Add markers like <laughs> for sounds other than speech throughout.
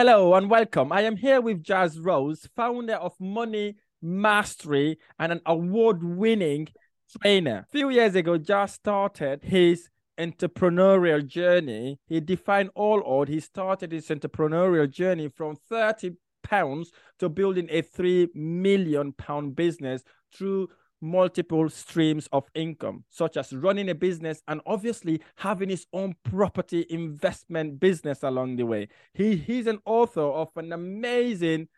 Hello and welcome. I am here with Jazz Rose, founder of Money Mastery and an award winning trainer. A few years ago, Jazz started his entrepreneurial journey. He defined all odd. He started his entrepreneurial journey from 30 pounds to building a 3 million pound business through multiple streams of income, such as running a business and obviously having his own property investment business along the way. He, he's an author of an amazing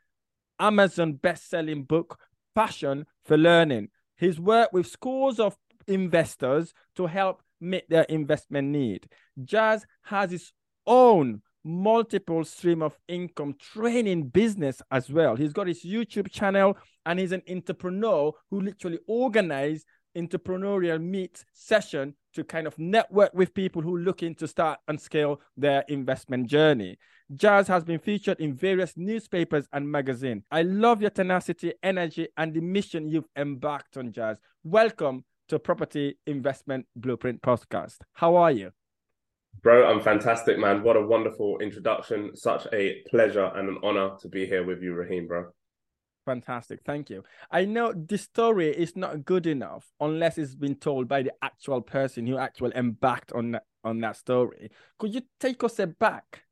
Amazon best selling book, Passion for Learning. He's worked with scores of investors to help meet their investment need. Jazz has his own multiple stream of income training business as well. He's got his YouTube channel and he's an entrepreneur who literally organized entrepreneurial meet session to kind of network with people who looking to start and scale their investment journey. Jazz has been featured in various newspapers and magazines. I love your tenacity, energy, and the mission you've embarked on, Jazz. Welcome to Property Investment Blueprint Podcast. How are you? Bro, I'm fantastic, man. What a wonderful introduction. Such a pleasure and an honor to be here with you, Rahim, bro. Fantastic. Thank you. I know the story is not good enough unless it's been told by the actual person who actually embarked on that, on that story. Could you take us back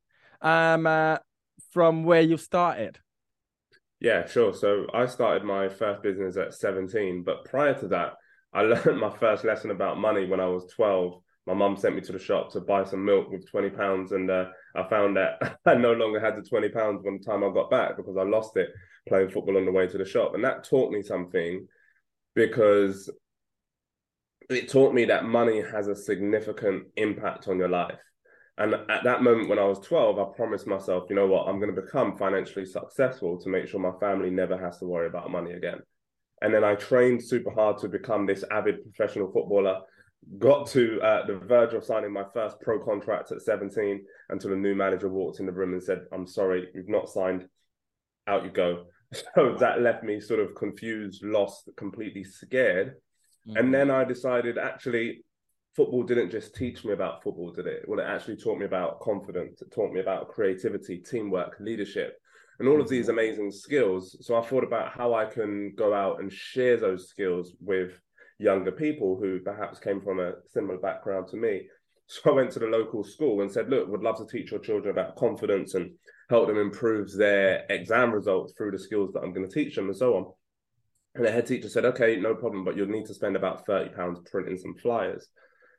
um, uh, from where you started? Yeah, sure. So I started my first business at 17, but prior to that, I <laughs> learned my first lesson about money when I was 12 my mum sent me to the shop to buy some milk with 20 pounds and uh, i found that <laughs> i no longer had the 20 pounds when the time i got back because i lost it playing football on the way to the shop. And that taught me something because it taught me that money has a significant impact on your life. And at that moment when i was 12 i promised myself you know what? I'm going to become financially successful to make sure my family never has to worry about money again. And then i trained super hard to become this avid professional footballer got to uh, the verge of signing my first pro contract at 17 until a new manager walked in the room and said, I'm sorry, you've not signed. Out you go. <laughs> So that left me sort of confused, lost, completely scared. Mm-hmm. And then I decided actually, football didn't just teach me about football, did it? Well, it actually taught me about confidence. It taught me about creativity, teamwork, leadership, and all of these mm-hmm. amazing skills. So I thought about how I can go out and share those skills with younger people who perhaps came from a similar background to me. <laughs> So I went to the local school and said, look, would love to teach your children about confidence and help them improve their exam results through the skills that I'm going to teach them and so on. And the head teacher said, okay, no problem, but you'll need to spend about 30 pounds printing some flyers.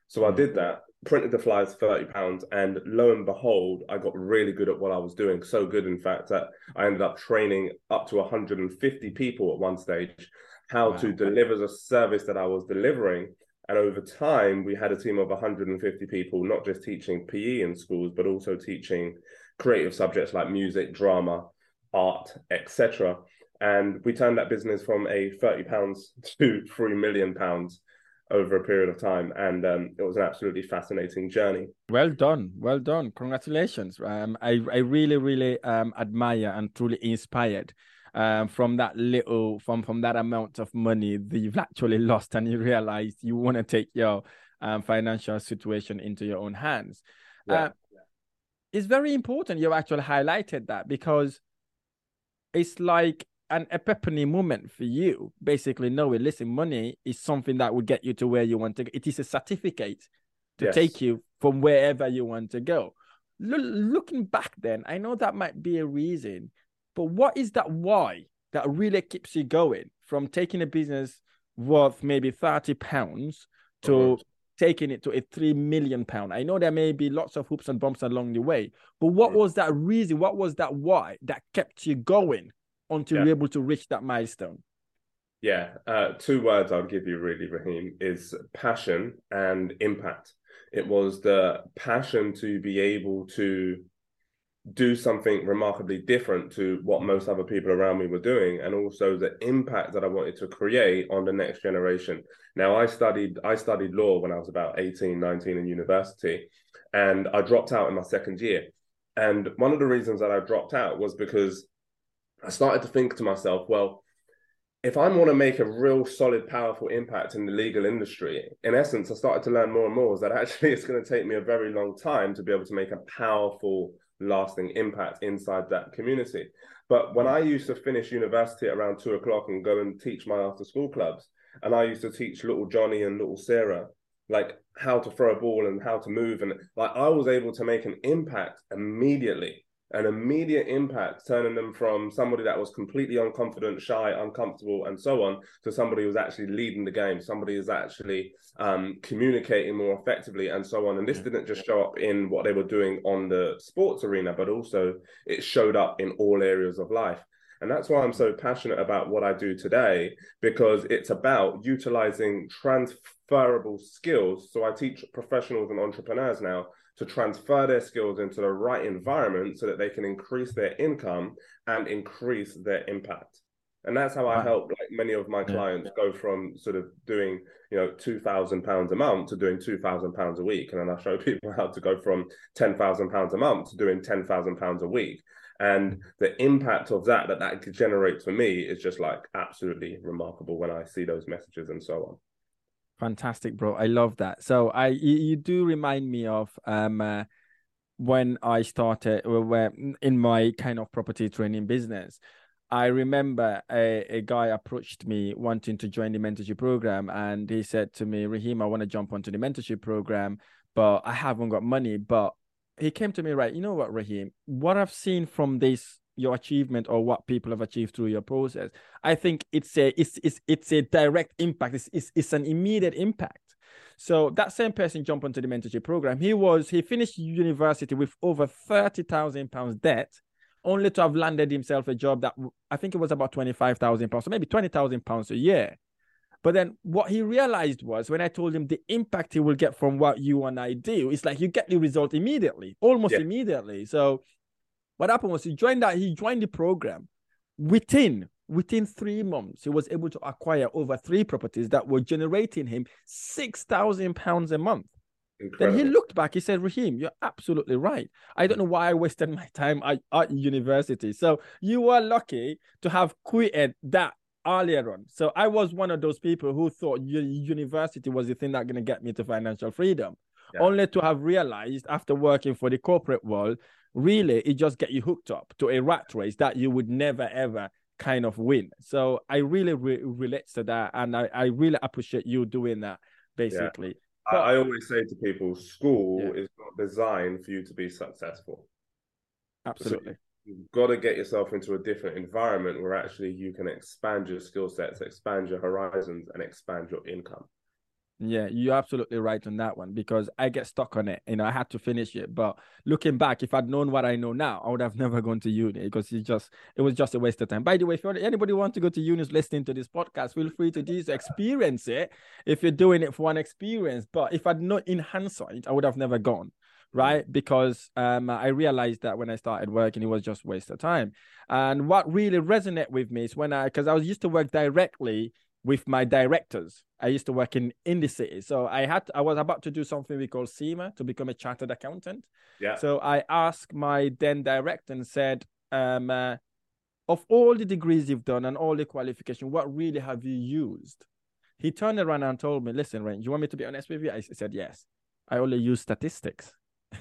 So I hmm. did that, printed the flyers 30 pounds, and lo and behold, I got really good at what I was doing. So good, in fact, that I ended up training up to 150 people at one stage how wow. to deliver the service that I was delivering. And over time, we had a team of 150 people, not just teaching PE in schools, but also teaching creative subjects like music, drama, art, etc. And we turned that business from a 30 pounds <laughs> to 3 million pounds over a period of time and um, it was an absolutely fascinating journey well done well done congratulations um, I, I really really um, admire and truly inspired um, from that little from from that amount of money that you've actually lost and you realize you want to take your um, financial situation into your own hands yeah. uh, it's very important you actually highlighted that because it's like an epiphany moment for you basically knowing listen money is something that will get you to where you want to go it is a certificate to yes. take you from wherever you want to go L- looking back then i know that might be a reason but what is that why that really keeps you going? from taking a business worth maybe 30 pounds to taking it to a 3 million pound i know there may be lots of hoops and bumps along the way but what was that reason what was that why that kept you going until Yeah. you're able to reach that milestone Yeah, uh, two words I'll give you really, Rahim, is passion and impact. It was the passion to be able to do something remarkably different to what most other people around me were doing, and also the impact that I wanted to create on the next generation. Now, I studied I studied law when I was about 18, 19 in university, and I dropped out in my second year. And one of the reasons that I dropped out was because I started to think to myself, well, if I want to make a real solid, powerful impact in the legal industry, in essence, I started to learn more and more is that actually <laughs> it's going to take me a very long time to be able to make a powerful, lasting impact inside that community. But when I used to finish university around two o'clock and go and teach my after school clubs, and I used to teach little Johnny and little Sarah, like how to throw a ball and how to move, and like I was able to make an impact immediately an immediate impact, turning them from somebody that was completely unconfident, shy, uncomfortable, and so on, to somebody who's actually leading the game, somebody who's actually um, communicating more effectively, and so on. And this didn't just show up in what they were doing on the sports arena, but also it showed up in all areas of life. And that's why I'm so passionate about what I do today, because it's about utilizing transferable skills. So I teach professionals and entrepreneurs now to transfer their skills into the right environment so that they can increase their income and increase their impact. And that's how I help like many of my clients go from sort of doing, you know, two thousand pounds a month to doing two thousand pounds a week. And then I show <laughs> people how to go from ten thousand pounds a month to doing ten thousand pounds a week. And the impact of that that that generates for me is just like absolutely remarkable when I see those messages and so on. Fantastic, bro. I love that. So I you, you do remind me of um uh, when I started where in my kind of property training business. I remember a, a guy approached me wanting to join the mentorship program and he said to me, Rahim, I want to jump onto the mentorship program, but I haven't got money. But he came to me, right, you know what, Rahim, what I've seen from this your achievement or what people have achieved through your process. I think it's a it's it's, it's a direct impact. It's, it's it's an immediate impact. So that same person jumped onto the mentorship program. He was he finished university with over 30,000 pounds debt only to have landed himself a job that i think it was about 25,000 pounds so maybe 20,000 pounds a year. But then what he realized was when I told him the impact he will get from what you and I do, it's like you get the result immediately, almost Yeah. immediately. So what happened was he joined that he joined the program within within three months. He was able to acquire over three properties that were generating him six thousand pounds a month. Incredible. then he looked back he said rahim you're absolutely right. I don't know why i wasted my time at, at university. So you were lucky to have quitted that earlier on. So i was one of those people who thought university was the thing that going to get me to financial freedom. Yeah. only to have realized after working for the corporate world really it just get you hooked up to a rat race that you would never ever kind of win so i really re- relate to that and I, I really appreciate you doing that basically I, I always say to people, school Yeah. is not designed for you to be successful. absolutely You've got to get yourself into a different environment where actually you can expand your skill sets, expand your horizons, and expand your income. Yeah, you're absolutely right on that one because I get stuck on it. You know, I had to finish it. But looking back, if I'd known what I know now, I would have <laughs> never gone to uni because it just it was just a waste of time. By the way, if anybody wants to go to uni listening to this podcast, feel free to do so. Experience it if you're doing it for an experience. But if I'd known in hindsight, I would have never gone. Right, because um, I realized that when I started working, it was just waste of time. And what really resonated with me is when I, because I was used to work directly with my directors. I used to work in in the city, so I had I was about to do something we call CIMA to become a chartered accountant. Yeah. So I asked my then director and said, um, uh, "Of all the degrees you've done and all the qualification, what really have you used?" He turned around and told me, "Listen, Ren, you want me to be honest with you?" I said, "Yes. I only use statistics." <laughs>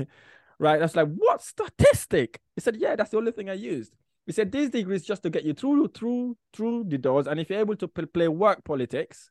right? I was like, "What statistic?" He said, "Yeah, that's the only thing I used." He said these degrees just to get you through through through the doors, and if you're able to play work politics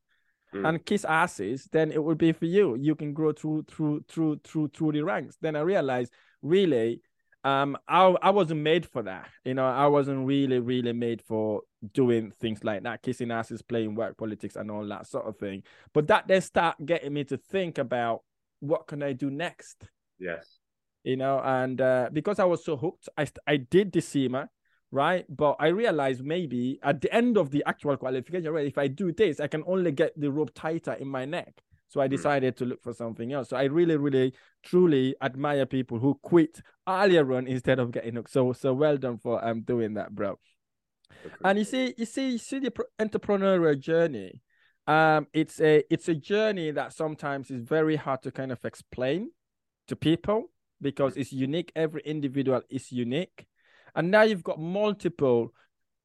Mm. and kiss asses, then it would be for you. You can grow through through through through through the ranks. Then I realized really um I I wasn't made for that. You know, I wasn't really really made for doing things like that, kissing asses, playing work politics, and all that sort of thing. But that then start getting me to think about what can I do next. Yes. You know, and uh, because I was so hooked, I I did the CIMA, right? But I realized maybe at the end of the actual qualification, right, if I do this, I can only get the rope tighter in my neck. So I hmm. decided to look for something else. So I really, really, truly admire people who quit earlier on instead of getting hooked. So, so well done for um doing that, bro. Okay. And you see, you see, you see the entrepreneurial journey. Um, it's a it's a journey that sometimes is very hard to kind of explain to people because it's unique. Every individual is unique, and now you've got multiple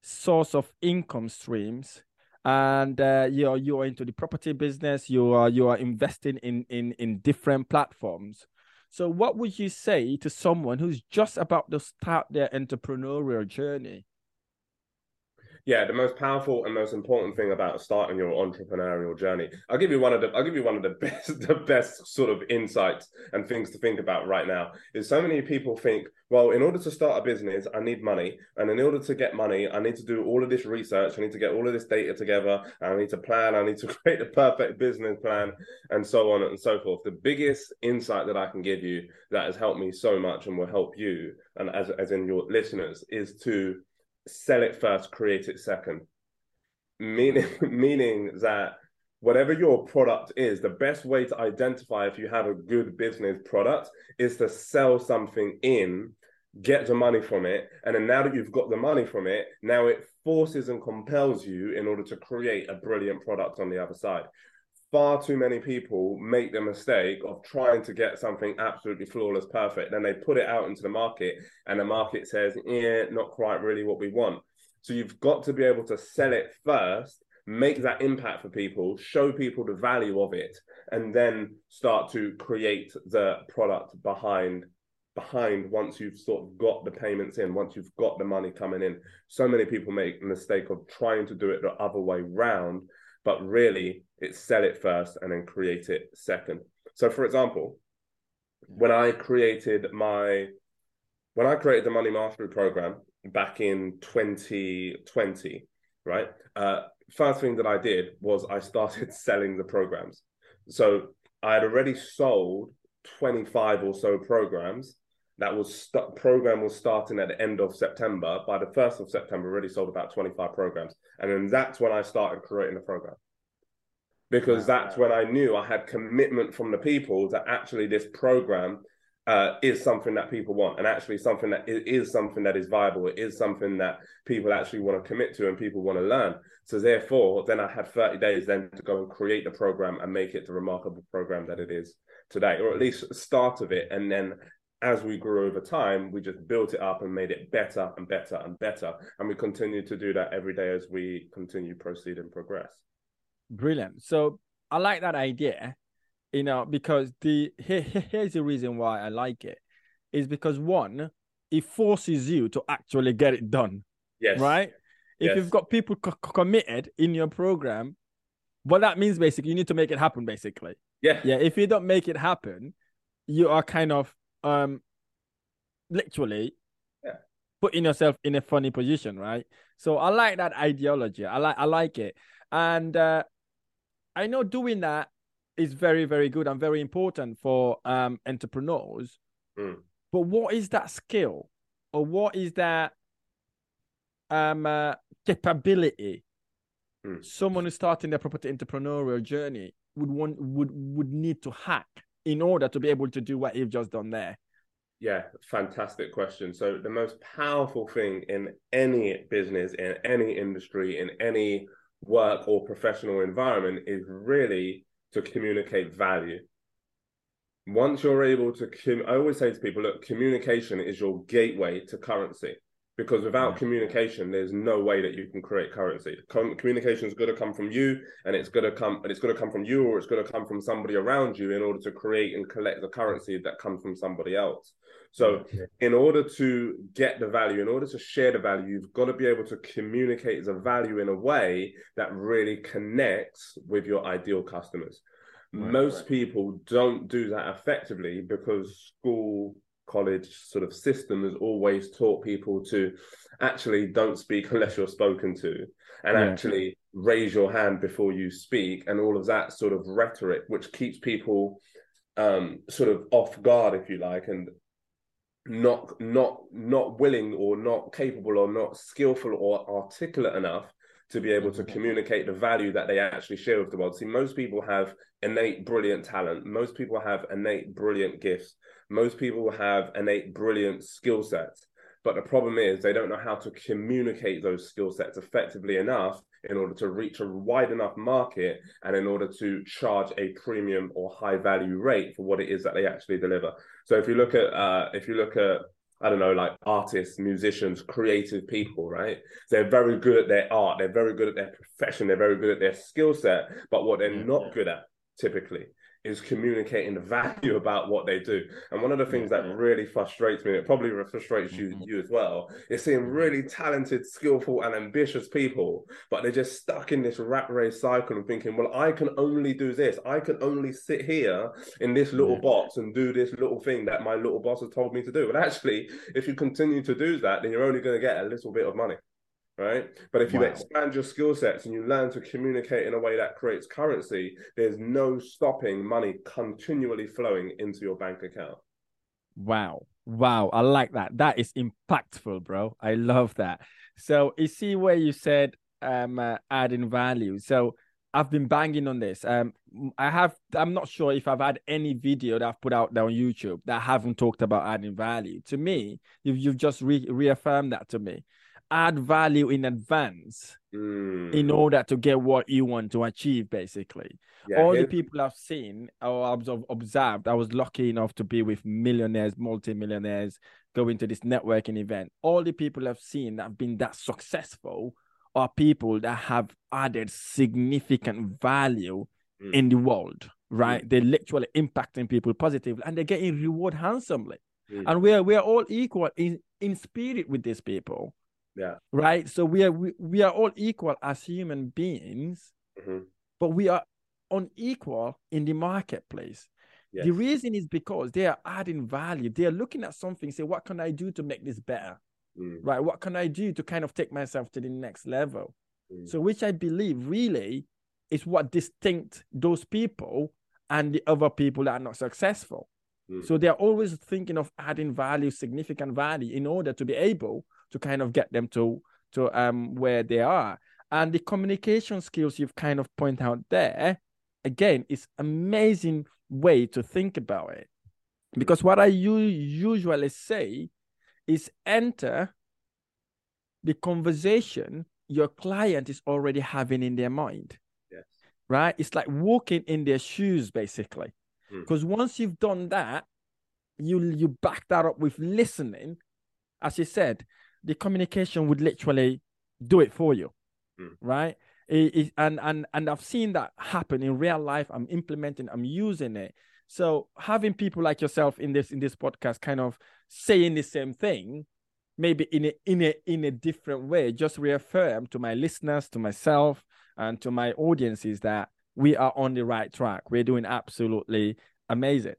source of income streams and uh, you're you're into the property business you are you are investing in in in different platforms. So what would you say to someone who's just about to start their entrepreneurial journey yeah, the most powerful and most important thing about starting your entrepreneurial journey. I'll give you one of the I'll give you one of the <laughs> best the best sort of insights and things to think about right now. Is so many people think, well, in order to start a business, I need money, and in order to get money, I need to do all of this research, I need to get all of this data together, I need to plan, I need to <laughs> create the perfect business plan, and so on and so forth. The biggest insight that I can give you that has helped me so much and will help you, and as as in your listeners, is to sell it first, create it second. Meaning, mm. <laughs> meaning that whatever your product is, the best way to identify if you have a good business product is to sell something in, get the money from it, and then now that you've got the money from it, now it forces and compels you in order to create a brilliant product on the other side far too many people make the mistake of trying to get something absolutely flawless, perfect. Then they put it out into the market, and the market says, "Yeah, not quite really what we want." So you've got to be able to sell it first, make that impact for people, show people the value of it, and then start to create the product behind behind once you've sort of got the payments in, once you've got the money coming in. So many people make the mistake of trying to do it the other way round but really it's sell it first and then create it second. So, for example, when I created my when I created the Money Mastery program back in 2020, right? Uh, first thing that I did was I started <laughs> selling the programs. So I had already sold 25 or so programs. That was st- program was starting at the end of September. By the first of September, already sold about 25 programs, and then that's when I started creating the program because that's when I knew I had commitment from the people that actually this program uh, is something that people want and actually something that is something that is viable. It is something that people actually want to commit to and people want to learn. So therefore, then I had 30 days then to go and create the program and make it the remarkable program that it is today, or at least start of it. And then as we grew over time, we just built it up and made it better and better and better. And we continue to do that every day as we continue proceed and progress. Brilliant. So I like that idea, you know, because the here, here's the reason why I like it is because one, it forces you to actually get it done. Yes. Right. If yes. you've got people co- committed in your program, what that means basically, you need to make it happen. Basically. Yeah. Yeah. If you don't make it happen, you are kind of um, literally yeah. putting yourself in a funny position, right? So I like that ideology. I like I like it, and uh, I know doing that is very, very good and very important for um, entrepreneurs. Mm. But what is that skill or what is that um, uh, capability mm. someone who's starting their property entrepreneurial journey would want would would need to hack in order to be able to do what you've just done there? Yeah, fantastic question. So the most powerful thing in any business, in any industry, in any work or professional environment is really to communicate value. Once you're able to, com- I always say to people, look, communication is your gateway to currency because without communication, there's no way that you can create currency. Com- communication is going to come from you, and it's going to come, and it's going to come from you, or it's going to come from somebody around you in order to create and collect the currency that comes from somebody else. So, in order to get the value, in order to share the value, you've got to be able to communicate the value in a way that really connects with your ideal customers. Right, Most right. people don't do that effectively because school college sort of system has always taught people to actually don't speak unless you're spoken to and yeah. actually raise your hand before you speak and all of that sort of rhetoric which keeps people um, sort of off guard if you like and not not not willing or not capable or not skillful or articulate enough to be able to mm-hmm. communicate the value that they actually share with the world. See, most people have innate brilliant talent. Most people have innate brilliant gifts. Most people have innate brilliant skill sets. But the problem is they don't know how to communicate those skill sets effectively enough in order to reach a wide enough market and in order to charge a premium or high value rate for what it is that they actually deliver. So if you look at uh, if you look at I don't know, like artists, musicians, creative people, right? They're very good at their art. They're very good at their profession. They're very good at their skill set. But what they're not good at typically is communicating the value about what they do. And one of the things that really frustrates me, it probably frustrates you, mm-hmm. you as well, is seeing mm-hmm. really talented, skillful, and ambitious people, but they're just stuck in this rat race cycle and thinking, well, I can only do this. I can only sit here in this little box and do this little thing that my little boss has told me to do. But actually, if you continue to do that, then you're only going to get a little bit of money right? But if you wow. expand your skill sets and you learn to communicate in a way that creates currency, there's no stopping money continually flowing into your bank account. Wow. Wow. I like that. That is impactful, bro. I love that. So you see where you said um uh, adding value. So I've been banging on this. Um, I have. I'm not sure if I've had any video that I've put out there on YouTube that haven't talked about adding value. To me, you've you've just re- reaffirmed that to me add value in advance mm. in order to get what you want to achieve basically yeah, all the people i've seen or observed i was lucky enough to be with millionaires multimillionaires going to this networking event all the people i've seen that have been that successful are people that have added significant value mm. in the world right mm. they're literally impacting people positively and they're getting reward handsomely mm. and we're we're all equal in in spirit with these people yeah. Right. So we are we, we are all equal as human beings, mm-hmm. but we are unequal in the marketplace. Yes. The reason is because they are adding value. They are looking at something, say, what can I do to make this better? Mm. Right. What can I do to kind of take myself to the next level? Mm. So, which I believe really is what distinct those people and the other people that are not successful. Mm. So they're always thinking of adding value, significant value, in order to be able to kind of get them to to um where they are. And the communication skills you've kind of point out there, again, is amazing way to think about it. Because what I usually say is enter the conversation your client is already having in their mind. Yes. Right? It's like walking in their shoes, basically. Because hmm. once you've done that, you you back that up with listening. As you said, the communication would literally do it for you, mm. right? It, it, and and and I've seen that happen in real life. I'm implementing. I'm using it. So having people like yourself in this in this podcast, kind of saying the same thing, maybe in a in a in a different way, just reaffirm to my listeners, to myself, and to my audiences that we are on the right track. We're doing absolutely amazing.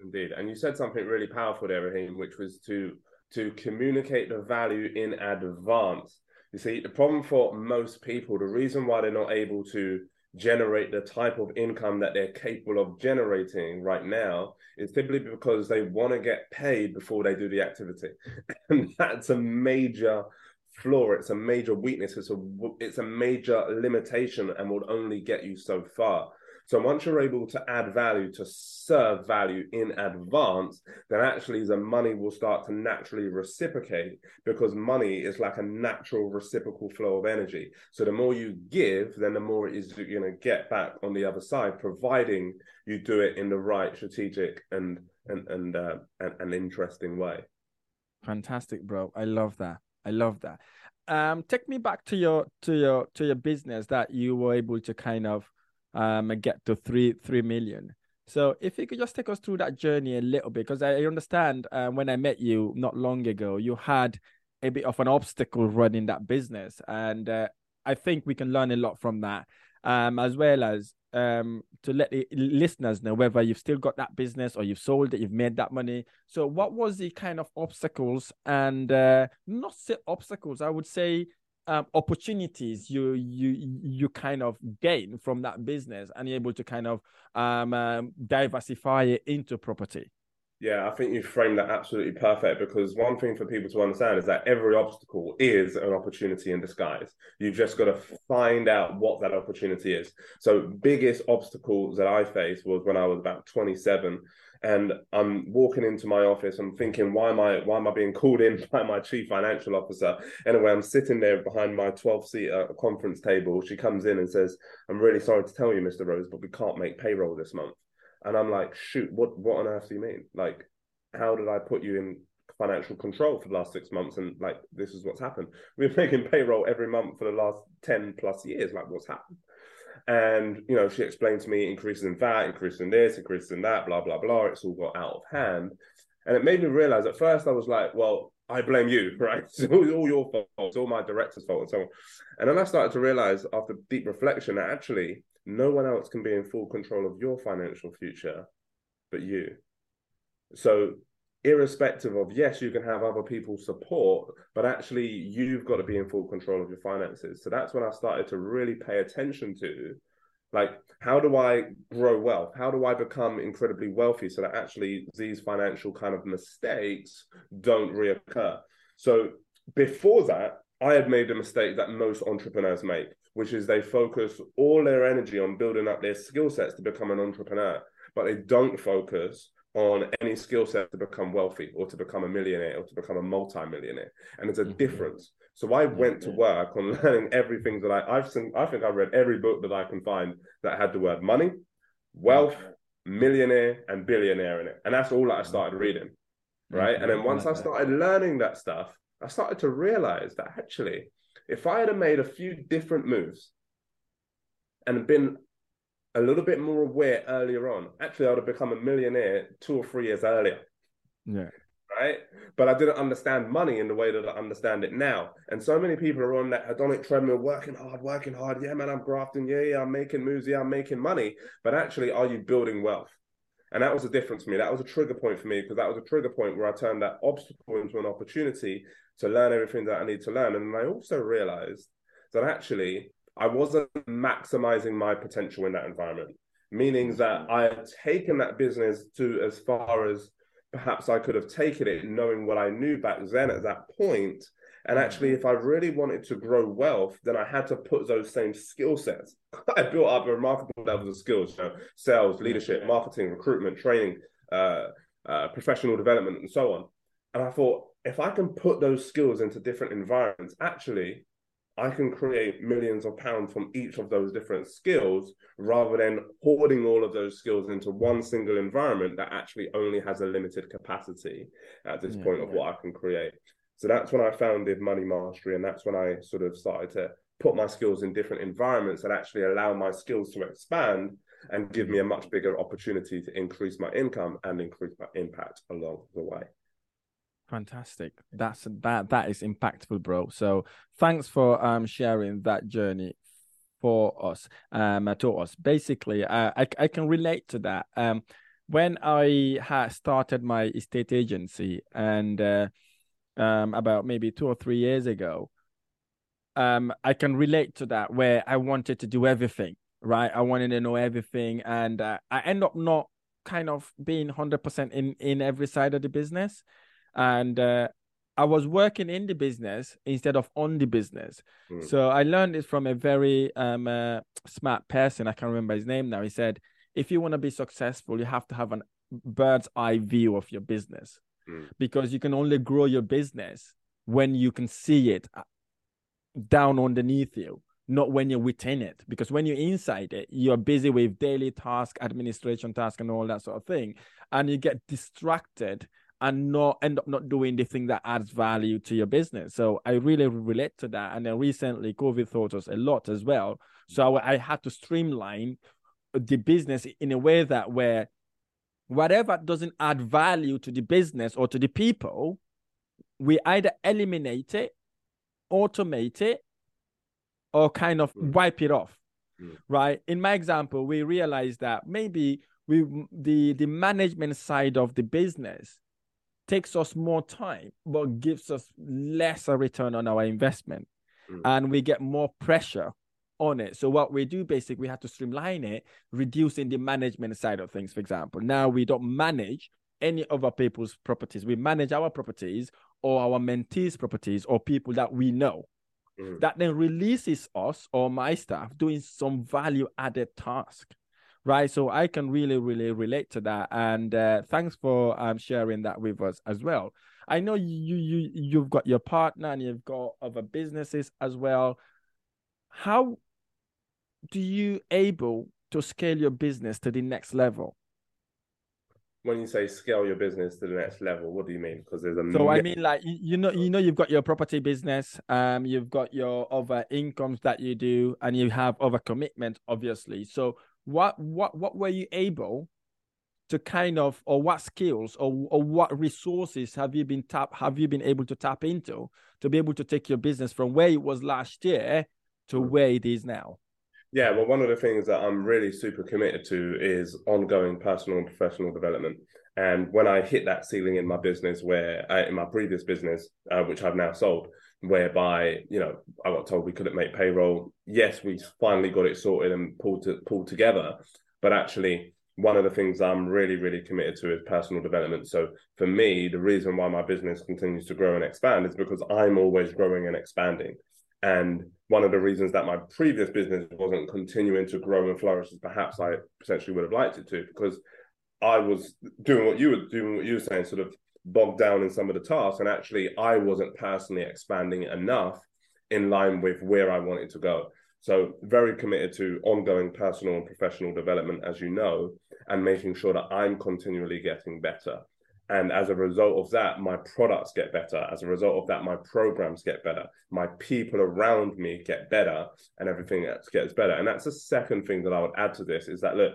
Indeed, and you said something really powerful there, Rahim, which was to to communicate the value in advance. You see, the problem for most people, the reason why they're not able to generate the type of income that they're capable of generating right now is simply because they want to get paid before they do the activity. <laughs> and that's a major flaw. It's a major weakness. It's a it's a major limitation and will only get you so far. So once you're able to add value, to serve value in advance, then actually the money will start to naturally reciprocate because money is like a natural reciprocal flow of energy. So the more you give, then the more it is you're going to get back on the other side, providing you do it in the right strategic and and and uh, and, and interesting way. Fantastic, bro. I love that. I love that. Um, take me back to your to your to your business that you were able to kind of um, and get to three three million. So if you could just take us through that journey a little bit, because I understand um, when I met you not long ago, you had a bit of an obstacle running that business, and uh, I think we can learn a lot from that. um, as well as um, to let the listeners know whether you've still got that business or you've sold it, you've made that money. So, what was the kind of obstacles and uh, not say obstacles, I would say um, opportunities you you you kind of gain from that business and you're able to kind of um, um, diversify it into property? Yeah, I think you framed that absolutely perfect because one thing for people to understand is that every obstacle is an opportunity in disguise. You've just got to find out what that opportunity is. So, biggest obstacles that I faced was when I was about 27 and I'm walking into my office. I'm thinking, why am I why am I being called in <laughs> by my chief financial officer? Anyway, I'm sitting there behind my 12 seat conference table. She comes in and says, "I'm really sorry to tell you, Mr. Rose, but we can't make payroll this month." And I'm like, shoot, what what on earth do you mean? Like, how did I put you in financial control for the last six months? And like, this is what's happened. We've been <laughs> making payroll every month for the last 10 plus years. Like, what's happened? And you know, she explained to me increases in VAT, increases in this, increases in that, blah, blah, blah. It's all got out of hand. And it made me realize at first I was like, well, I blame you, <laughs> right? It's all your fault, it's all my director's fault, and so on. And then I started to realize after deep reflection that actually no one else can be in full control of your financial future but you. So, irrespective of, yes, you can have other people's support, but actually, you've got to be in full control of your finances. So, that's when I started to really pay attention to like, how do I grow wealth? How do I become incredibly wealthy so that actually these financial kind of mistakes don't reoccur? So, before that, I had made a mistake that most entrepreneurs make, which is they focus all their energy on building up their skill sets to become an entrepreneur, but they don't focus on any skill set to become wealthy or to become a millionaire or to become a multi-millionaire. And there's a mm-hmm. difference. So I went to work on <laughs> learning everything that I, I've seen, I think I've read every book that I can find that had the word money, wealth, millionaire, and billionaire in it. And that's all that I started reading. Right. Mm-hmm. And then once I started learning that stuff, I started to realize that actually, if I had made a few different moves and been a little bit more aware earlier on, actually, I would have become a millionaire two or three years earlier. Yeah. Right. But I didn't understand money in the way that I understand it now. And so many people are on that hedonic treadmill, working hard, working hard. Yeah, man, I'm grafting. Yeah, yeah, I'm making moves. Yeah, I'm making money. But actually, are you building wealth? And that was a difference for me. That was a trigger point for me because that was a trigger point where I turned that obstacle into an opportunity to learn everything that I need to learn. And I also realized that actually I wasn't maximizing my potential in that environment, meaning that I had taken that business to as far as perhaps I could have taken it, knowing what I knew back then at that point. And actually, if I really wanted to grow wealth, then I had to put those same skill sets. <laughs> I built up remarkable levels of skills, you know, sales, leadership, marketing, recruitment, training, uh, uh, professional development, and so on. And I thought, if I can put those skills into different environments, actually, I can create millions of pounds from each of those different skills rather than hoarding all of those skills into one single environment that actually only has a limited capacity at this yeah, point of yeah. what I can create. So that's when I founded Money Mastery, and that's when I sort of started to put my skills in different environments that actually allow my skills to expand and give me a much bigger opportunity to increase my income and increase my impact along the way. Fantastic. That's that that is impactful, bro. So thanks for um sharing that journey for us um to us. Basically, uh, I I can relate to that. Um, when I had started my estate agency and uh, um about maybe two or three years ago, um I can relate to that where I wanted to do everything. Right, I wanted to know everything, and uh, I end up not kind of being hundred percent in in every side of the business and uh, I was working in the business instead of on the business. Mm. So I learned this from a very um, uh, smart person. I can't remember his name now. He said, if you want to be successful, you have to have a bird's eye view of your business mm. because you can only grow your business when you can see it uh, down underneath you not when you're within it because when you're inside it you're busy with daily task administration task and all that sort of thing and you get distracted and not end up not doing the thing that adds value to your business. So I really relate to that. And then recently, COVID taught us a lot as well. So I, I had to streamline the business in a way that where whatever doesn't add value to the business or to the people, we either eliminate it, automate it, or kind of mm. wipe it off. mm. right? In my example, we realized that maybe we the the management side of the business takes us more time, but gives us lesser return on our investment, mm. and we get more pressure on it. So what we do basically, we have to streamline it, reducing the management side of things. For example, now we don't manage any other people's properties. We manage our properties or our mentees' properties or people that we know. Mm. That then releases us or my staff doing some value added task. Right. So I can really, really relate to that. And uh, thanks for um, sharing that with us as well. I know you you you've got your partner and you've got other businesses as well. How do you able to scale your business to the next level? when you say scale your business to the next level, what do you mean? Because there's a so I mean like you know you know you've got your property business, um, you've got your other incomes that you do, and you have other commitments, obviously. So what what what were you able to kind of or what skills or or what resources have you been tap have you been able to tap into to be able to take your business from where it was last year to hmm. where it is now? Yeah, well, one of the things that I'm really super committed to is ongoing personal and professional development. And when I hit that ceiling in my business, where uh, in my previous business, uh, which I've now sold, whereby you know I got told we couldn't make payroll. Yes, we finally got it sorted and pulled to, pulled together, but actually one of the things I'm really, really committed to is personal development. So for me, the reason why my business continues to grow and expand is because I'm always growing and expanding. And one of the reasons that my previous business wasn't continuing to grow and flourish as perhaps I potentially would have liked it to, because I was doing what you were doing, what you were saying, sort of bogged down in some of the tasks. And actually, I wasn't personally expanding enough in line with where I wanted to go. So, very committed to ongoing personal and professional development, as you know, and making sure that I'm continually getting better. And as a result of that, my products get better. As a result of that, my programs get better. My people around me get better and everything else gets better. And that's the second thing that I would add to this is that look,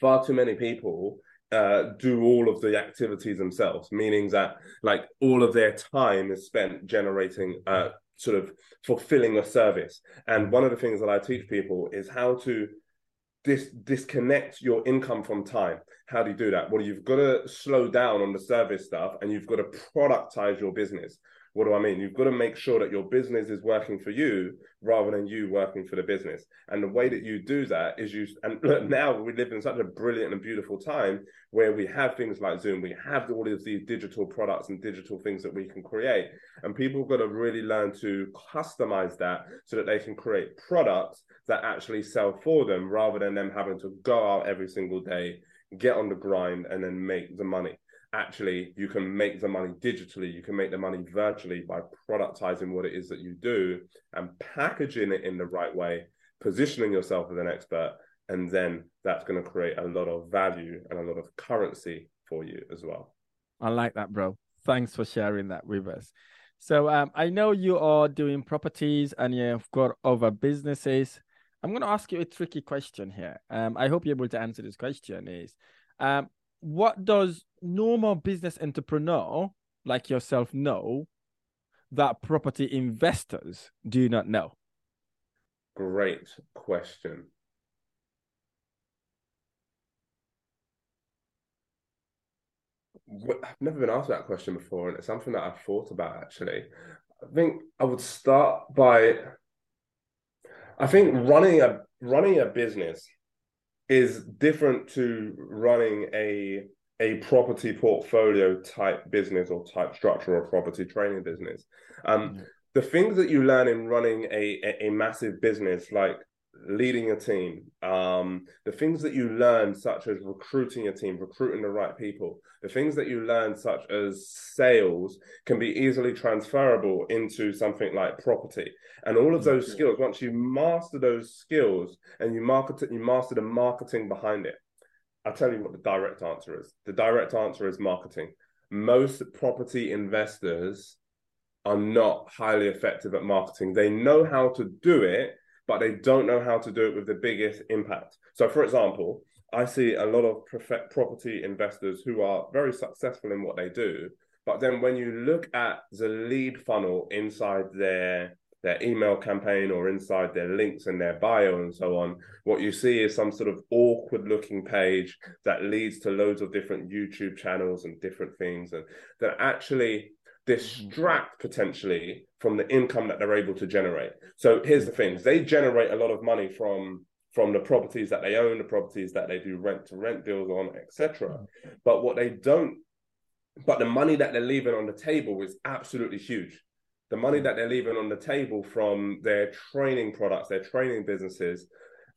far too many people uh, do all of the activities themselves, meaning that like all of their time is spent generating uh, sort of fulfilling a service. And one of the things that I teach people is how to dis- disconnect your income from time. How do you do that? Well, you've got to slow down on the service stuff and you've got to productize your business. What do I mean? You've got to make sure that your business is working for you rather than you working for the business. And the way that you do that is you, and <laughs> look, now we live in such a brilliant and beautiful time where we have things like Zoom, we have all of these digital products and digital things that we can create. And people have got to really learn to customize that so that they can create products that actually sell for them rather than them having to go out every single day, get on the grind, and then make the money actually you can make the money digitally you can make the money virtually by productizing what it is that you do and packaging it in the right way positioning yourself as an expert and then that's going to create a lot of value and a lot of currency for you as well. I like that bro. Thanks for sharing that with us. So um, i know you are doing properties and you've got other businesses. I'm going to ask you a tricky question here. Um, i hope you're able to answer this question is um, what does normal business entrepreneur like yourself know that property investors do not know? Great question. I've never been asked that question before, and it's something that I've thought about actually. I think I would start by I think running a running a business is different to running a a property portfolio type business or type structure or property training business. Um, mm-hmm. The things that you learn in running a, a, a massive business like leading a team, um, the things that you learn, such as recruiting a team, recruiting the right people, the things that you learn, such as sales, can be easily transferable into something like property. And all of those skills, once you master those skills and you market you master the marketing behind it. I'll tell you what the direct answer is. The direct answer is marketing. Most property investors are not highly effective at marketing. They know how to do it, but they don't know how to do it with the biggest impact. So, for example, I see a lot of property investors who are very successful in what they do, but then when you look at the lead funnel inside their their email campaign or inside their links and their bio and so on, what you see is some sort of awkward looking page that leads to loads of different YouTube channels and different things, and that actually distract potentially from the income that they're able to generate. So here's the thing: they generate a lot of money from from the properties that they own, the properties that they do rent to rent deals on, etc. Mm. But what they don't, but the money that they're leaving on the table is absolutely huge the money that they're leaving on the table from their training products, their training businesses,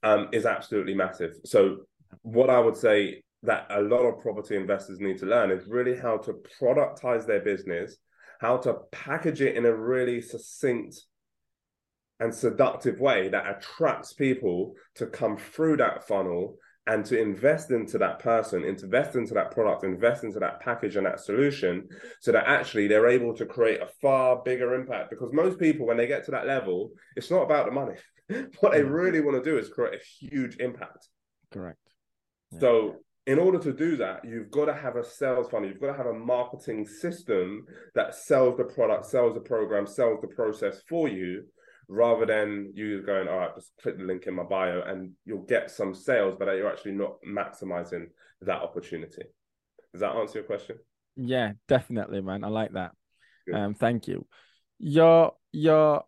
um, is absolutely massive. So, what I would say that a lot of property investors need to learn is really how to productize their business, how to package it in a really succinct and seductive way that attracts people to come through that funnel and to invest into that person, invest into that product, invest into that package and that solution, so that actually they're able to create a far bigger impact. Because most people, when they get to that level, it's not about the money. <laughs> what they mm. really want to do is create a huge impact. Correct. Yeah. So, in order to do that, you've got to have a sales funnel. You've got to have a marketing system that sells the product, sells the program, sells the process for you, rather than you going, all right, just click the link in my bio and you'll get some sales, but you're actually not maximizing that opportunity. Does that answer your question? Yeah, definitely, man. I like that. Good. Um, thank you. Your your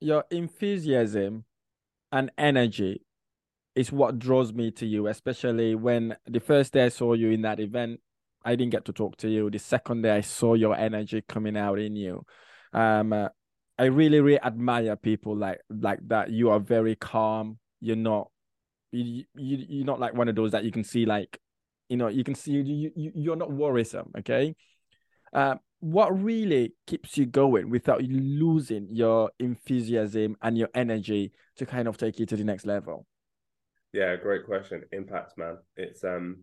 your enthusiasm and energy is what draws me to you, especially when the first day I saw you in that event, I didn't get to talk to you. The second day I saw your energy coming out in you. Um, uh, I really, really admire people like like that. You are very calm. You're not you, you you're not like one of those that you can see like you know you can see you, you you're not worrisome okay uh, what really keeps you going without losing your enthusiasm and your energy to kind of take you to the next level yeah great question impact man it's um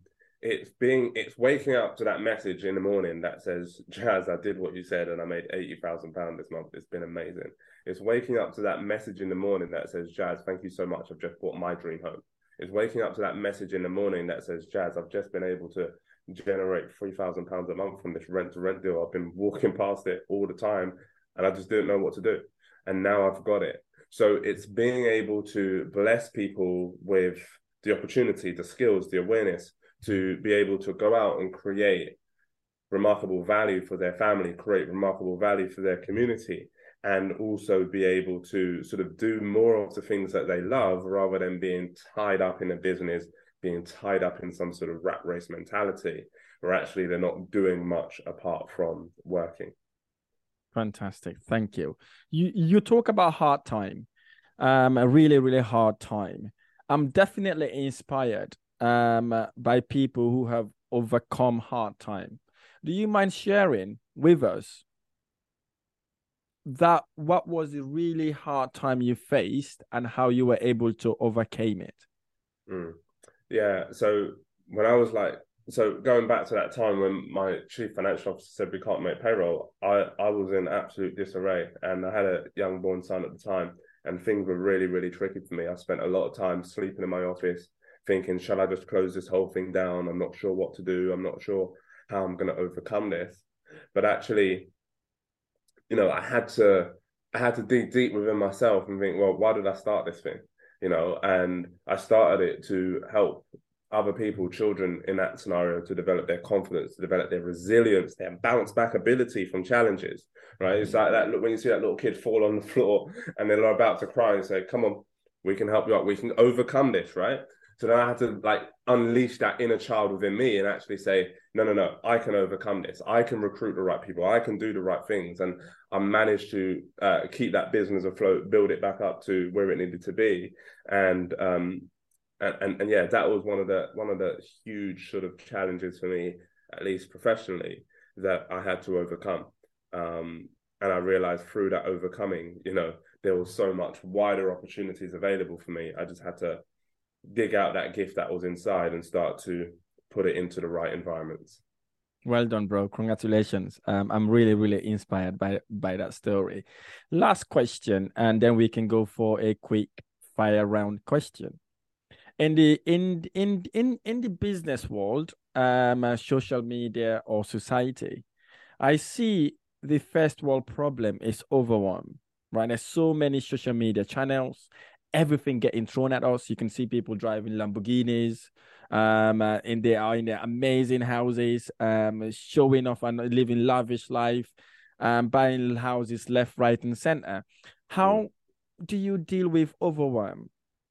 it's being it's waking up to that message in the morning that says jazz i did what you said and i made 80000 pounds this month. It's been amazing. It's waking up to that message in the morning that says jazz thank you so much. I've just bought my dream home. It's waking up to that message in the morning that says jazz i've just been able to generate 3000 pounds a month from this rent to rent deal. I've been walking past it all the time and i just didn't know what to do. And now i've got it. So it's being able to bless people with the opportunity the skills the awareness to be able to go out and create remarkable value for their family, create remarkable value for their community, and also be able to sort of do more of the things that they love rather than being tied up in a business, being tied up in some sort of rat race mentality, where actually they're not doing much apart from working. Fantastic. Thank you. You you talk about hard time, um, a really, really hard time. I'm definitely inspired um, by people who have overcome hard time. Do you mind sharing with us that what was the really hard time you faced and how you were able to overcome it? Mm. Yeah. So when I was like, so going back to that time when my chief financial officer said we can't make payroll, I, I was in absolute disarray and I had a young born son at the time and things were really, really tricky for me. I spent a lot of time sleeping in my office, thinking, shall I just close this whole thing down? I'm not sure what to do. I'm not sure how I'm going to overcome this. But actually, you know, I had to, I had to dig deep within myself and think, well, why did I start this thing? You know, and I started it to help other people, children in that scenario, to develop their confidence, to develop their resilience, their bounce back ability from challenges. Right? It's like that. Mm-hmm. Look, when you see that little kid fall on the <laughs> floor and they're about to cry and say, "Come on, we can help you out. We can overcome this." Right? So then I had to like unleash that inner child within me and actually say, no, no, no, I can overcome this. I can recruit the right people. I can do the right things. And I managed to uh, keep that business afloat, build it back up to where it needed to be. And, um, and, and, and yeah, that was one of the, one of the huge sort of challenges for me, at least professionally, that I had to overcome. Um, and I realized through that overcoming, you know, there was so much wider opportunities available for me. I just had to dig out that gift that was inside and start to put it into the right environments. Well done, bro. Congratulations. Um, I'm really, really inspired by by that story. Last question, and then we can go for a quick fire round question. In the in in in in the business world, um, uh, social media or society, I see the first world problem is overwhelm, right? There's so many social media channels, everything getting thrown at us. You can see people driving Lamborghinis, um, uh, in their in their amazing houses, um, showing off and living lavish life, um, buying houses left, right, and center. How mm. do you deal with overwhelm?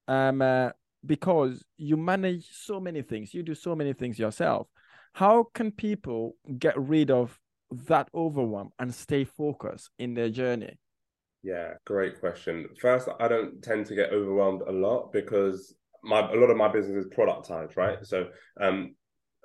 Um, uh, because you manage so many things, you do so many things yourself. How can people get rid of that overwhelm and stay focused in their journey? Yeah, great question. First, I don't tend to get overwhelmed a lot because my a lot of my business is productized, right? So um,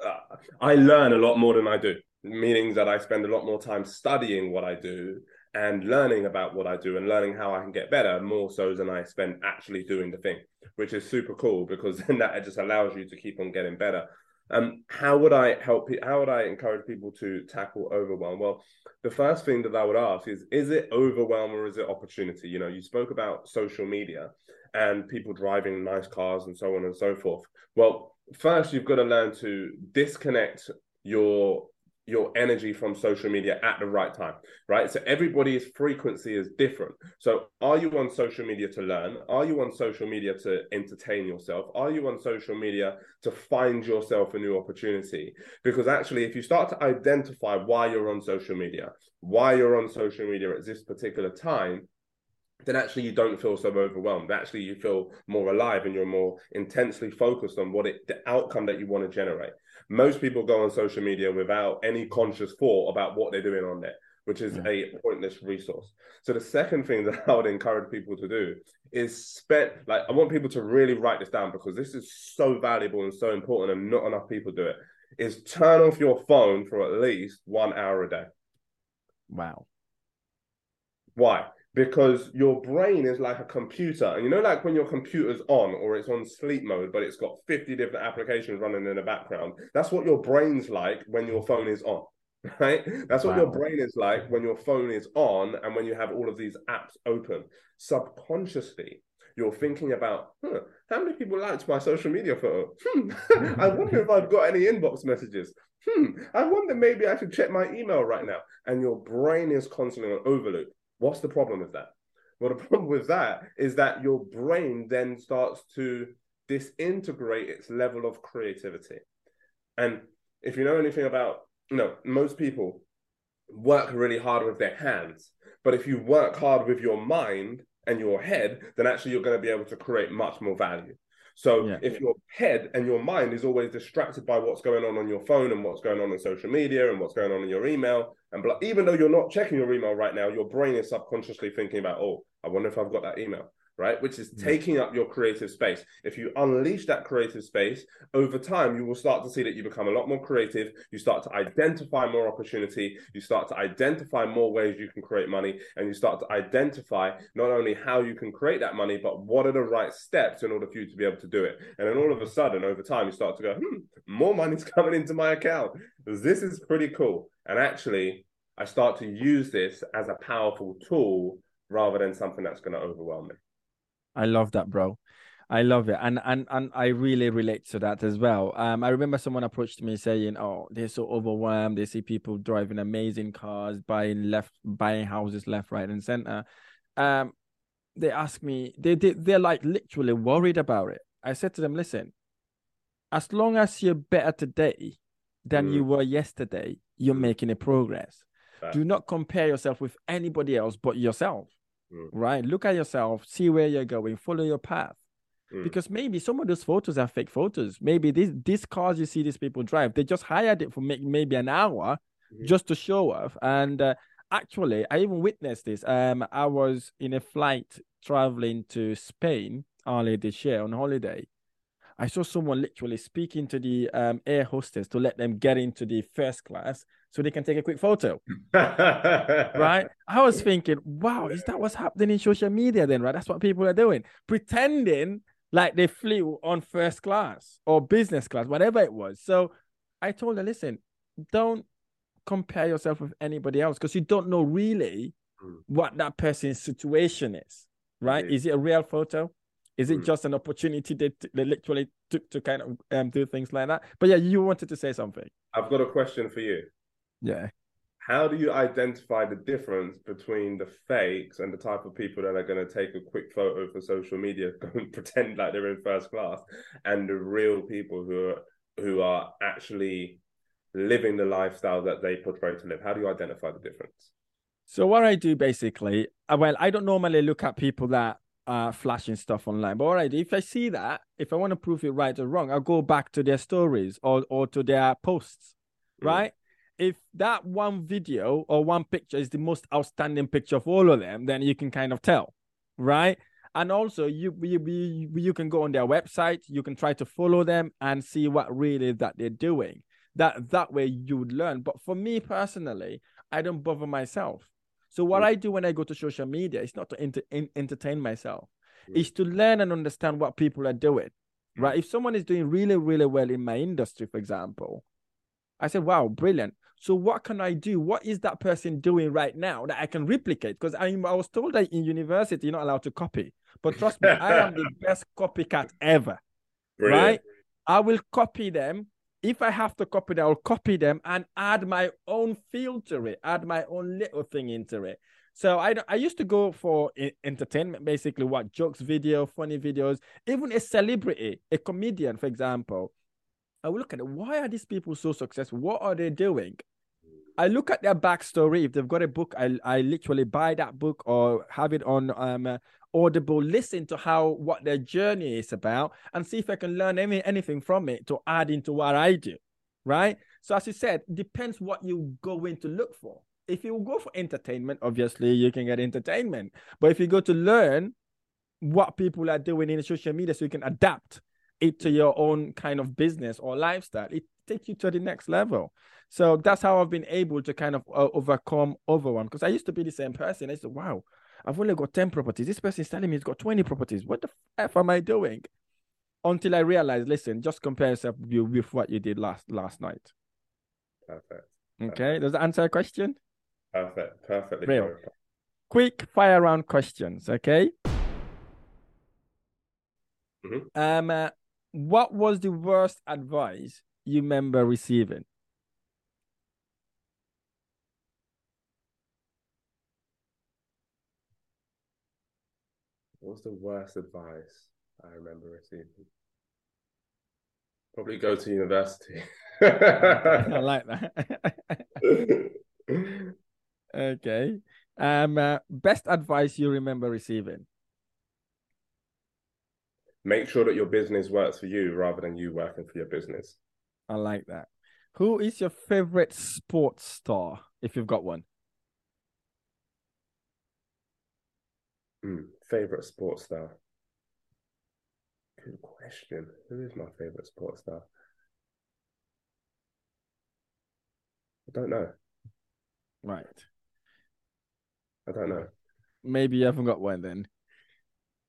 uh, I learn a lot more than I do, meaning that I spend a lot more time studying what I do and learning about what I do and learning how I can get better more so than I spend actually doing the thing, which is super cool because <laughs> then that just allows you to keep on getting better. Um, how would I help? How would I encourage people to tackle overwhelm? Well, the first thing that I would ask is: Is it overwhelm or is it opportunity? You know, you spoke about social media and people driving nice cars and so on and so forth. Well, first you've got to learn to disconnect your your energy from social media at the right time, right? So everybody's frequency is different. So are you on social media to learn? Are you on social media to entertain yourself? Are you on social media to find yourself a new opportunity? Because actually, if you start to identify why you're on social media, why you're on social media at this particular time, then actually you don't feel so overwhelmed. Actually, you feel more alive and you're more intensely focused on what it, the outcome that you want to generate. Most people go on social media without any conscious thought about what they're doing on there, which is yeah. a pointless resource. So the second thing <laughs> that I would encourage people to do is spend like I want people to really write this down because this is so valuable and so important, and not enough people do it. Is turn off your phone for at least one hour a day. Wow. Why? Because your brain is like a computer. And you know, like when your computer's on or it's on sleep mode, but it's got 50 different applications running in the background. That's what your brain's like when your phone is on. <laughs> Right? That's what wow. your brain is like when your phone is on and when you have all of these apps open. Subconsciously, you're thinking about huh, how many people liked my social media photo? Hmm. <laughs> I wonder if I've got any inbox messages. Hmm. I wonder maybe I should check my email right now. And your brain is constantly on overload. What's the problem with that? Well, the <laughs> problem with that is that your brain then starts to disintegrate its level of creativity. And if you know anything about, you know, most people work really hard with their hands. But if you work hard with your mind and your head, then actually you're going to be able to create much more value. So yeah. if your head and your mind is always distracted by what's going on on your phone and what's going on in social media and what's going on in your email, and even though you're not checking your email right now, your brain is subconsciously thinking about, oh, I wonder if I've got that email right? Which is taking up your creative space. If you unleash that creative space over time, you will start to see that you become a lot more creative. You start to identify more opportunity. You start to identify more ways you can create money. And you start to identify not only how you can create that money, but what are the right steps in order for you to be able to do it. And then all of a sudden, over time, you start to go, hmm, more money's <laughs> coming into my account. This is pretty cool. And actually, I start to use this as a powerful tool rather than something that's going to overwhelm me. I love that, bro. I love it, and and and I really relate to that as well. Um, I remember someone approached me saying, "Oh, they're so overwhelmed. They see people driving amazing cars, buying left, buying houses left, right, and center." Um, they asked me, they they they're like literally worried about it. I said to them, "Listen, as long as you're better today than mm. you were yesterday, you're making a progress. Do not compare yourself with anybody else but yourself." Mm. right? Look at yourself, see where you're going, follow your path. Mm. Because maybe some of those photos are fake photos. Maybe these these cars you see these people drive, they just hired it for maybe an hour mm. just to show off. And uh, actually, I even witnessed this. Um, I was in a flight traveling to Spain earlier this year on holiday. I saw someone literally speaking to the um, air hostess to let them get into the first class so they can take a quick photo. <laughs> right? I was thinking, wow, is that what's happening in social media then, right? That's what people are doing, pretending like they flew on first class or business class, whatever it was. So I told her, listen, don't compare yourself with anybody else because you don't know really mm. what that person's situation is, right? Is it a real photo? Is it mm. just an opportunity that they literally took to kind of um, do things like that? But yeah, you wanted to say something. I've got a question for you. Yeah. how do you identify the difference between the fakes and the type of people that are going to take a quick photo for social media <laughs> and pretend like they're in first class and the real people who are who are actually living the lifestyle that they portray to live how do you identify the difference so what i do basically uh, well i don't normally look at people that are flashing stuff online but what i do if i see that if i want to prove it right or wrong i'll go back to their stories or or to their posts mm. right if that one video or one picture is the most outstanding picture of all of them, then you can kind of tell, right? And also, you you you, you can go on their website, you can try to follow them and see what really that they're doing. That that way you would learn. But for me personally, I don't bother myself. So what mm. I do when I go to social media is not to enter, in, entertain myself, mm. is to learn and understand what people are doing. Right? If someone is doing really really well in my industry, for example, I said, "Wow, brilliant." So what can I do? What is that person doing right now that I can replicate? Because I, I was told that in university you're not allowed to copy. But trust me, I am the <laughs> best copycat ever. Brilliant. Right? I will copy them. If I have to copy them, I'll copy them and add my own feel to it, add my own little thing into it. So I I used to go for entertainment, basically, what jokes video, funny videos, even a celebrity, a comedian, for example. I look at it. Why are these people so successful? What are they doing? I look at their backstory. If they've got a book, I I literally buy that book or have it on um Audible. Listen to how what their journey is about, and see if I can learn any anything from it to add into what I do. Right. So as you said, depends what you go in to look for. If you go for entertainment, obviously you can get entertainment. But if you go to learn what people are doing in social media, so you can adapt it to your own kind of business or lifestyle, it takes you to the next level. So that's how I've been able to kind of uh, overcome overwhelm. Because I used to be the same person. I said, wow, I've only got 10 properties. This person is telling me he's got 20 properties. What the F am I doing? Until I realized, listen, just compare yourself with what you did last last night. Perfect. Okay. Does that answer a question? Perfect. Perfectly. Real. Quick fire round questions. Okay. Mm-hmm. Um, uh, what was the worst advice you remember receiving? What's the worst advice I remember receiving? Probably go to university. <laughs> I like that. <laughs> okay. Um, uh, best advice you remember receiving? Make sure that your business works for you rather than you working for your business. I like that. Who is your favorite sports star, if you've got one? Mm, favorite sports star. Good question. Who is my favorite sports star? I don't know. Right. I don't know. Maybe you haven't got one then.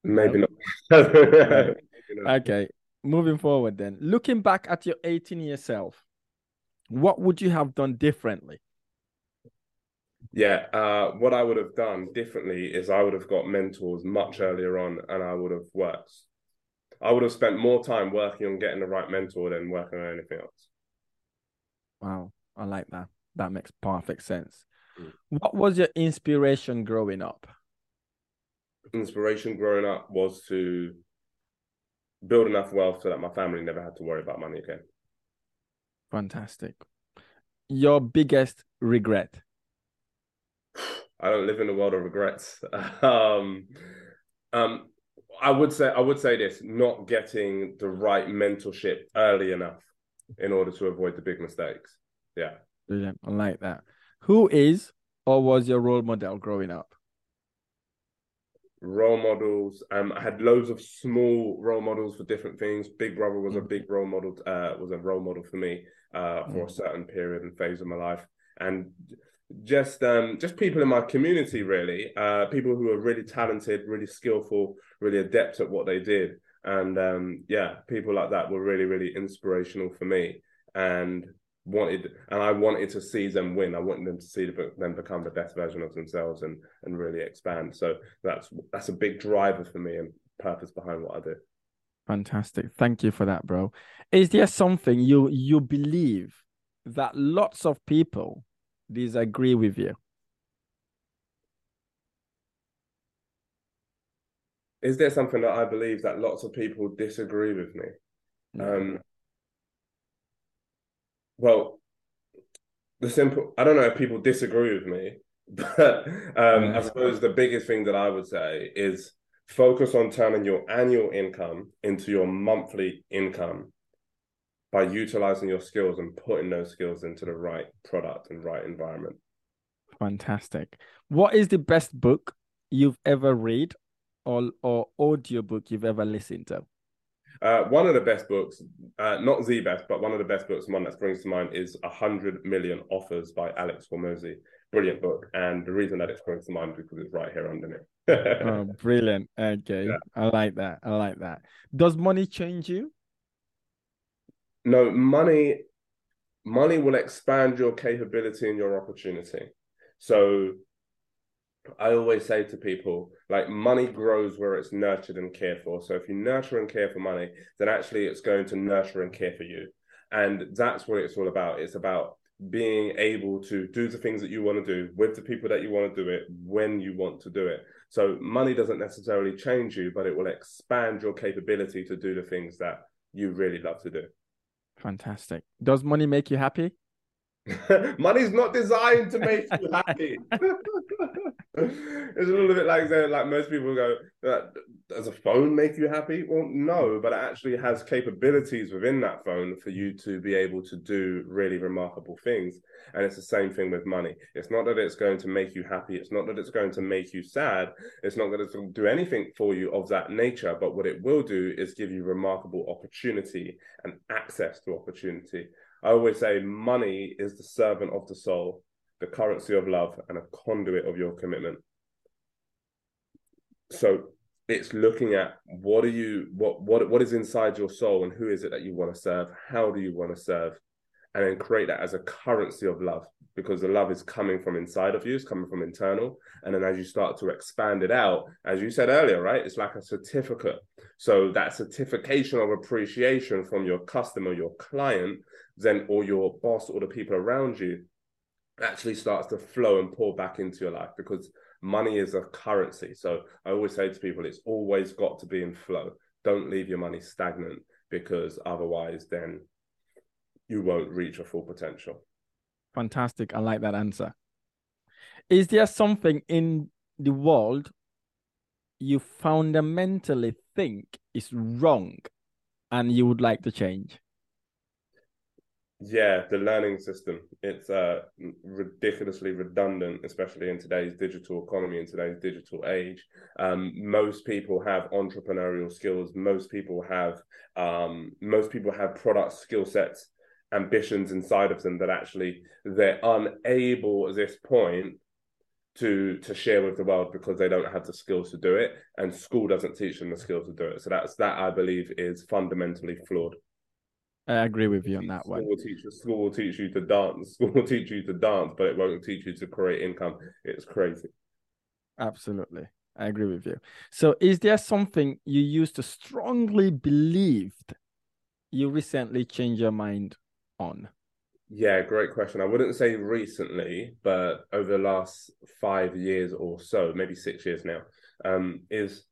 Maybe no. not. <laughs> Maybe not. Okay. Moving forward then. Looking back at your 18 year self, what would you have done differently? Yeah, uh, what I would have done differently is I would have got mentors much earlier on, and I would have worked. I would have spent more time working on getting the right mentor than working on anything else. Wow, I like that. That makes perfect sense. Mm. What was your inspiration growing up? Inspiration growing up was to build enough wealth so that my family never had to worry about money again. Fantastic. Your biggest regret? I don't live in a world of regrets. <laughs> um, um, I would say I would say this: not getting the right mentorship early enough in order to avoid the big mistakes. Yeah, yeah, I like that. Who is or was your role model growing up? Role models. Um, I had loads of small role models for different things. Big Brother was mm. a big role model. Uh, was a role model for me uh, for mm. a certain period and phase of my life, and just um just people in my community really uh people who are really talented really skillful really adept at what they did and um yeah people like that were really really inspirational for me and wanted and I wanted to see them win. I wanted them to see them become the best version of themselves and and really expand. So that's that's a big driver for me and purpose behind what I do. Fantastic. Thank you for that bro. Is there something you you believe that lots of people disagree with you? Is there something that I believe that lots of people disagree with me? Um, well, the simple, I don't know if people disagree with me, <laughs> but um, I suppose the biggest thing that I would say is focus on turning your annual income into your monthly income by utilizing your skills and putting those skills into the right product and right environment. Fantastic. What is the best book you've ever read or, or audiobook you've ever listened to? Uh, one of the best books, uh, not the best, but one of the best books, one that springs to mind is A Hundred Million Offers by Alex Hormozi. Brilliant book. And the reason that it springs to mind is because it's right here underneath. <laughs> oh, brilliant. Okay. Yeah. I like that. I like that. Does money change you? No, money money will expand your capability and your opportunity. So I always say to people, like money grows where it's nurtured and cared for. So if you nurture and care for money, then actually it's going to nurture and care for you. And that's what it's all about. It's about being able to do the things that you want to do with the people that you want to do it when you want to do it. So money doesn't necessarily change you, but it will expand your capability to do the things that you really love to do. Fantastic. Does money make you happy? <laughs> Money's not designed to make you happy. <laughs> it's a little bit like like most people go, does a phone make you happy? Well, no, but it actually has capabilities within that phone for you to be able to do really remarkable things. And it's the same thing with money. It's not that it's going to make you happy. It's not that it's going to make you sad. It's not that it's going to do anything for you of that nature. But what it will do is give you remarkable opportunity and access to opportunity. I always say money is the servant of the soul, the currency of love, and a conduit of your commitment. So it's looking at what are you what what what is inside your soul and who is it that you want to serve? How do you want to serve? And then create that as a currency of love because the love is coming from inside of you it's coming from internal. And then as you start to expand it out as you said earlier right it's like a certificate. So that certification of appreciation from your customer your client then or your boss or the people around you actually starts to flow and pour back into your life because money is a currency. So I always say to people, it's always got to be in flow. Don't leave your money stagnant because otherwise, then you won't reach your full potential. Fantastic. I like that answer. Is there something in the world you fundamentally think is wrong and you would like to change? Yeah, the learning system. It's uh, ridiculously redundant, especially in today's digital economy, in today's digital age. Um, most people have entrepreneurial skills. Most people have um, most people have product skill sets, ambitions inside of them that actually they're unable at this point to to share with the world because they don't have the skills to do it, and school doesn't teach them the skills to do it. So that's that I believe is fundamentally flawed. I agree with you on that school one. Will teach, school will teach you to dance. <laughs> School will teach you to dance, but it won't teach you to create income. It's crazy. Absolutely. I agree with you. So, is there something you used to strongly believed you recently changed your mind on? Yeah, great question. I wouldn't say recently, but over the last five years or so, maybe six years now, um, is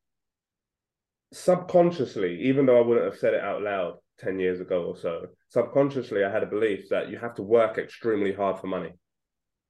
subconsciously, even though I wouldn't have said it out loud, 10 years ago or so, subconsciously I had a belief that you have to work extremely hard for money.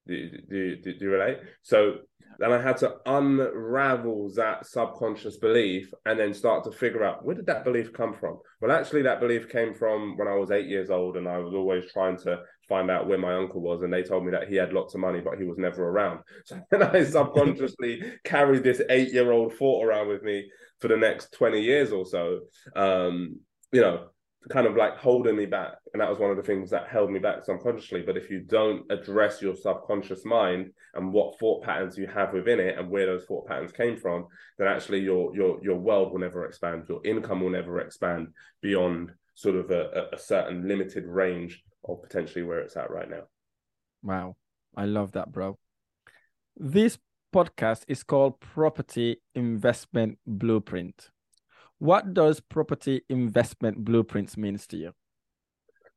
Do, do, do, do you relate? So then I had to unravel that subconscious belief and then start to figure out where did that belief come from? Well, actually, that belief came from when I was eight years old and I was always trying to find out where my uncle was. And they told me that he had lots of money, but he was never around. <laughs> So then I subconsciously <laughs> carried this eight year old thought around with me for the next 20 years or so. Um, you know, kind of like holding me back. And that was one of the things that held me back subconsciously. But if you don't address your subconscious mind and what thought patterns you have within it and where those thought patterns came from, then actually your your your world will never expand. Your income will never expand beyond sort of a, a certain limited range of potentially where it's at right now. Wow. I love that, bro. This podcast is called Property Investment Blueprint. What does property investment blueprints means to you?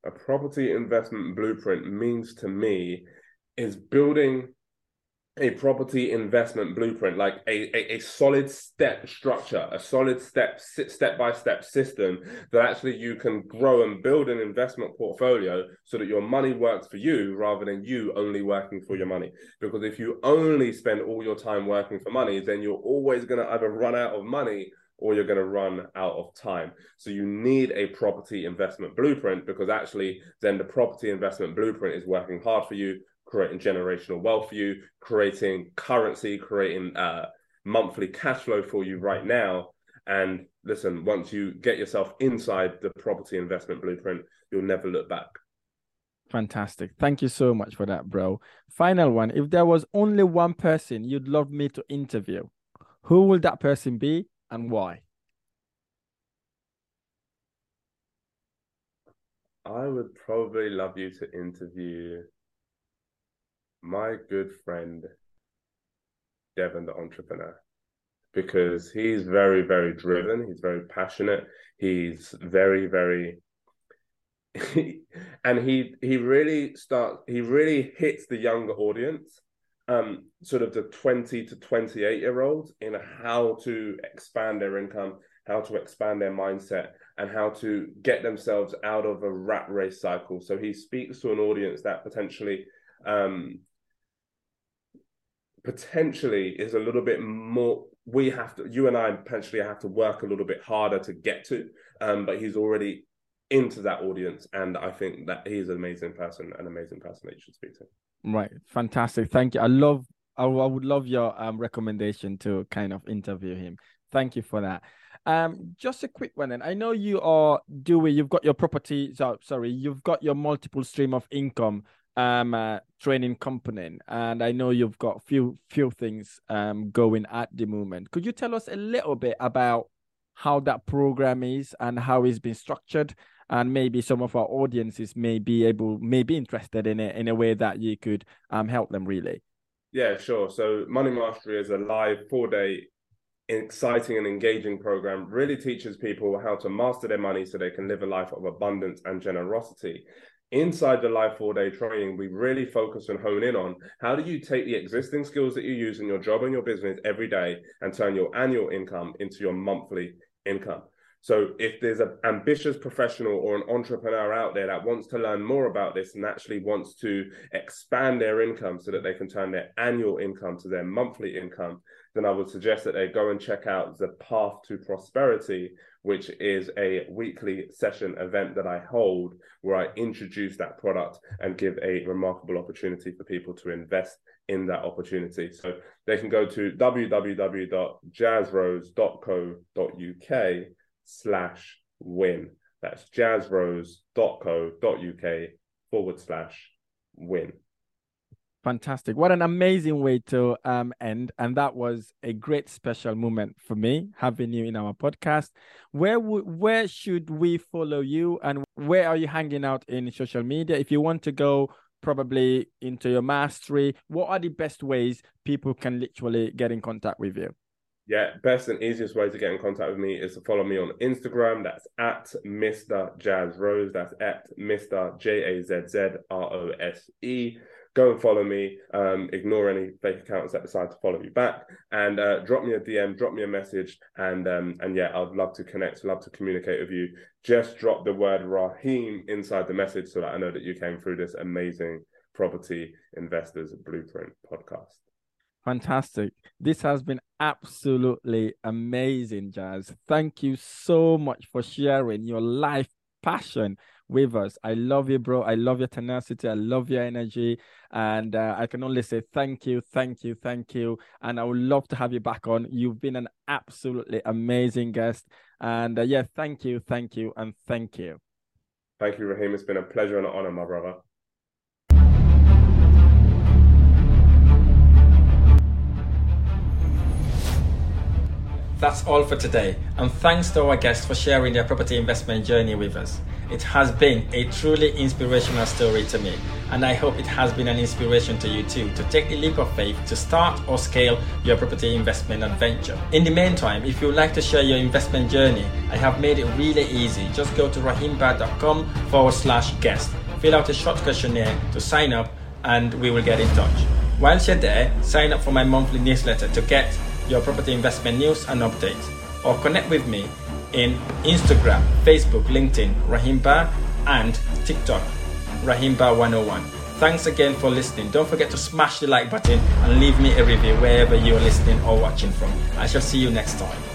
A property investment blueprint means to me is building a property investment blueprint, like a, a, a, solid step structure, a solid step step by step system that actually you can grow and build an investment portfolio so that your money works for you rather than you only working for your money. Because if you only spend all your time working for money, then you're always going to either run out of money or you're going to run out of time. So you need a property investment blueprint because actually then the property investment blueprint is working hard for you creating generational wealth for you, creating currency, creating uh, monthly cash flow for you right now. And listen, once you get yourself inside the property investment blueprint, you'll never look back. Fantastic. Thank you so much for that, bro. Final one. If there was only one person you'd love me to interview, who will that person be and why? I would probably love you to interview my good friend Devin, the entrepreneur, because he's very, very driven. He's very passionate. He's very, very, <laughs> and he he really starts. He really hits the younger audience, um, sort of the twenty to twenty eight year olds in how to expand their income, how to expand their mindset, and how to get themselves out of a rat race cycle. So he speaks to an audience that potentially um, potentially is a little bit more we have to you and i potentially have to work a little bit harder to get to um, but he's already into that audience and i think that he's an amazing person an amazing person that you should speak to right. Fantastic. Thank you. I love i, would love your um, recommendation to kind of interview him. Thank you for that. Um just a quick one then. I know you are doing you've got your property so, sorry you've got your multiple stream of income um uh, training company and i know you've got few few things um going at the moment. Could you tell us a little bit about how that program is and how it's been structured and maybe some of our audiences may be able may be interested in it in a way that you could um help them really. Yeah sure. So money mastery is a live four day exciting and engaging program really teaches people how to master their money so they can live a life of abundance and generosity. Inside the live four day training, we really focus and hone in on how do you take the existing skills that you use in your job and your business every day and turn your annual income into your monthly income. So if there's an ambitious professional or an entrepreneur out there that wants to learn more about this and actually wants to expand their income so that they can turn their annual income to their monthly income, then I would suggest that they go and check out the Path to Prosperity, which is a weekly session event that I hold where I introduce that product and give a remarkable opportunity for people to invest in that opportunity. So they can go to www.jazzrose.co.uk slash win. That's jazzrose.co.uk forward slash win. Fantastic. What an amazing way to um, end. And that was a great special moment for me having you in our podcast. Where w- where should we follow you and where are you hanging out in social media? If you want to go probably into your mastery, what are the best ways people can literally get in contact with you? Yeah, best and easiest way to get in contact with me is to follow me on Instagram. That's at Mr. Jazz Rose. That's at Mr. J A Z Z R O S E go and follow me. Um, ignore any fake accounts that decide to follow you back, and uh, drop me a DM, drop me a message, and um, and yeah, I'd love to connect, love to communicate with you. Just drop the word Rahim inside the message so that I know that you came through this amazing property investors blueprint podcast. Fantastic. This has been absolutely amazing, Jazz. Thank you so much for sharing your life passion with us. I love you, bro. I love your tenacity. I love your energy. And uh, I can only say thank you, thank you, thank you. And I would love to have you back on. You've been an absolutely amazing guest. And uh, yeah, thank you, thank you, and thank you. Thank you, Rahim. It's been a pleasure and an honor, my brother. That's all for today, and thanks to our guests for sharing their property investment journey with us. It has been a truly inspirational story to me, and I hope it has been an inspiration to you too to take the leap of faith to start or scale your property investment adventure. In the meantime, if you would like to share your investment journey, I have made it really easy. Just go to rahimbah.com forward slash guest, fill out a short questionnaire to sign up and we will get in touch. Whilst you're there, sign up for my monthly newsletter to get your property investment news and updates, or connect with me in Instagram, Facebook, LinkedIn, Rahimbah, and TikTok, Rahimbah101. Thanks again for listening. Don't forget to smash the like button and leave me a review wherever you're listening or watching from. I shall see you next time.